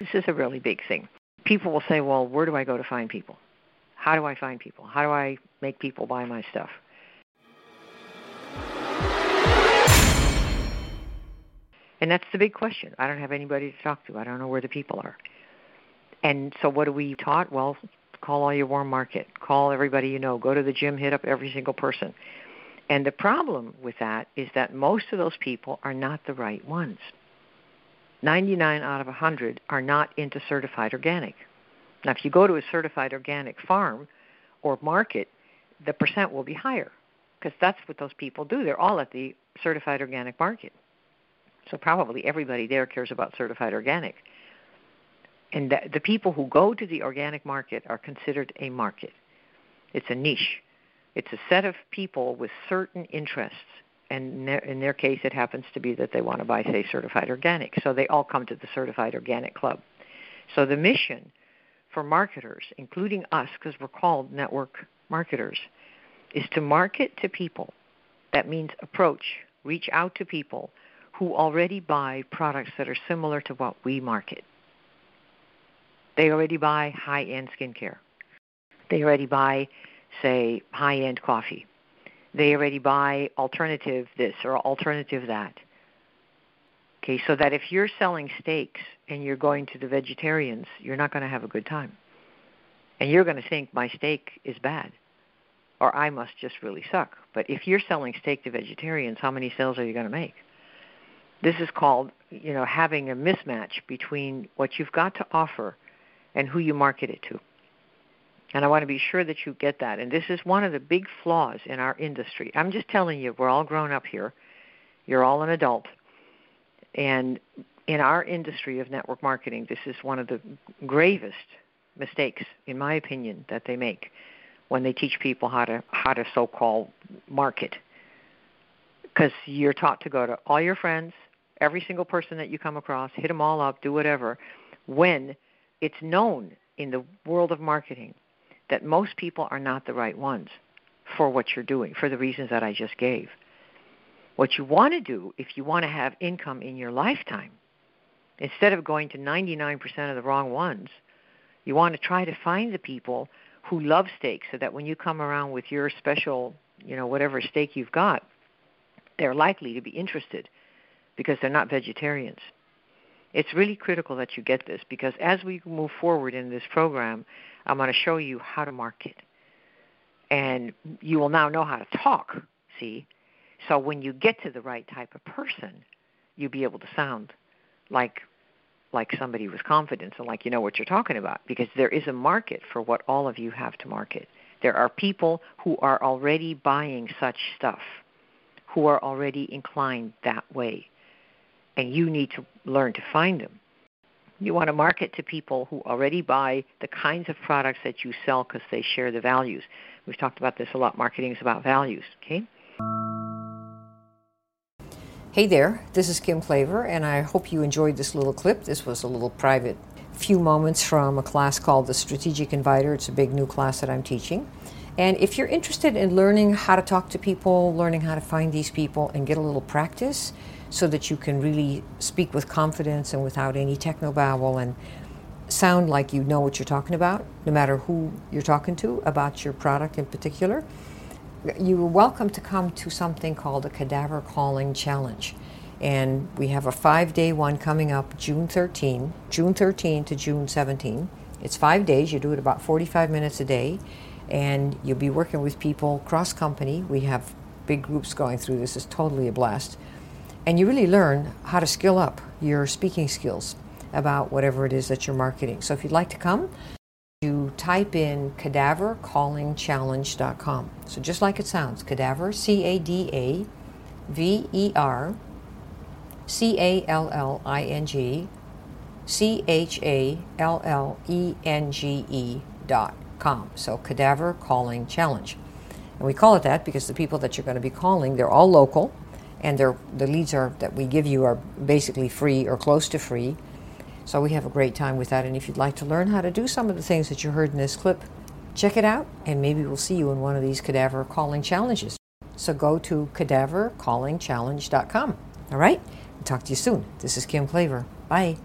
This is a really big thing. People will say, well, where do I go to find people? How do I find people? How do I make people buy my stuff? And that's the big question. I don't have anybody to talk to. I don't know where the people are. And so what do we taught? Well, call all your warm market. Call everybody you know. Go to the gym, hit up every single person. And the problem with that is that most of those people are not the right ones. 99 out of 100 are not into certified organic. Now, if you go to a certified organic farm or market, the percent will be higher because that's what those people do. They're all at the certified organic market. So probably everybody there cares about certified organic. And the, the people who go to the organic market are considered a market. It's a niche. It's a set of people with certain interests. And in their, case, it happens to be that they want to buy, say, certified organic. So they all come to the certified organic club. So the mission for marketers, including us, because we're called network marketers, is to market to people. That means approach, reach out to people who already buy products that are similar to what we market. They already buy high end skincare. They already buy, say, high end coffee. They already buy alternative this or alternative that. Okay, so that if you're selling steaks and you're going to the vegetarians, you're not going to have a good time. And you're going to think my steak is bad or I must just really suck. But if you're selling steak to vegetarians, how many sales are you going to make? This is called, you know, having a mismatch between what you've got to offer and who you market it to. And I want to be sure that you get that. And this is one of the big flaws in our industry. I'm just telling you, we're all grown up here. You're all an adult. And in our industry of network marketing, this is one of the gravest mistakes, in my opinion, that they make when they teach people how to how to so-called market. Because you're taught to go to all your friends, every single person that you come across, hit them all up, do whatever. When it's known in the world of marketing that most people are not the right ones for what you're doing for the reasons that I just gave. What you want to do if you want to have income in your lifetime, instead of going to 99% of the wrong ones, you want to try to find the people who love steak so that when you come around with your special, you know, whatever steak you've got, they're likely to be interested because they're not vegetarians. It's really critical that you get this because as we move forward in this program, I'm going to show you how to market. And you will now know how to talk, see? So when you get to the right type of person, you'll be able to sound like like somebody with confidence and like you know what you're talking about because there is a market for what all of you have to market. There are people who are already buying such stuff, who are already inclined that way. And you need to learn to find them. You want to market to people who already buy the kinds of products that you sell because they share the values. We've talked about this a lot. Marketing is about values, okay? Hey there, this is Kim Klaver, and I hope you enjoyed this little clip. This was a little private few moments from a class called The Strategic Inviter. It's a big new class that I'm teaching. And if you're interested in learning how to talk to people, learning how to find these people, and get a little practice so that you can really speak with confidence and without any technobabble and sound like you know what you're talking about, no matter who you're talking to about your product in particular, you're welcome to come to something called a Cadaver Calling Challenge. And we have a five day one coming up June 13, June 13 to June 17. It's five days. You do it about 45 minutes a day. And you'll be working with people cross company. We have big groups going through this. It's totally a blast. And you really learn how to skill up your speaking skills about whatever it is that you're marketing. So if you'd like to come, you type in cadavercallingchallenge.com. So just like it sounds, cadaver, C A D A V E R C A L L I N G C H A L L E N G E dot com. So cadaver calling challenge. And we call it that because the people that you're going to be calling, they're all local and the leads are that we give you are basically free or close to free so we have a great time with that. And if you'd like to learn how to do some of the things that you heard in this clip, check it out, and maybe we'll see you in one of these cadaver calling challenges. So go to cadavercallingchallenge.com. All right? Talk to you soon. This is Kim Klaver. Bye.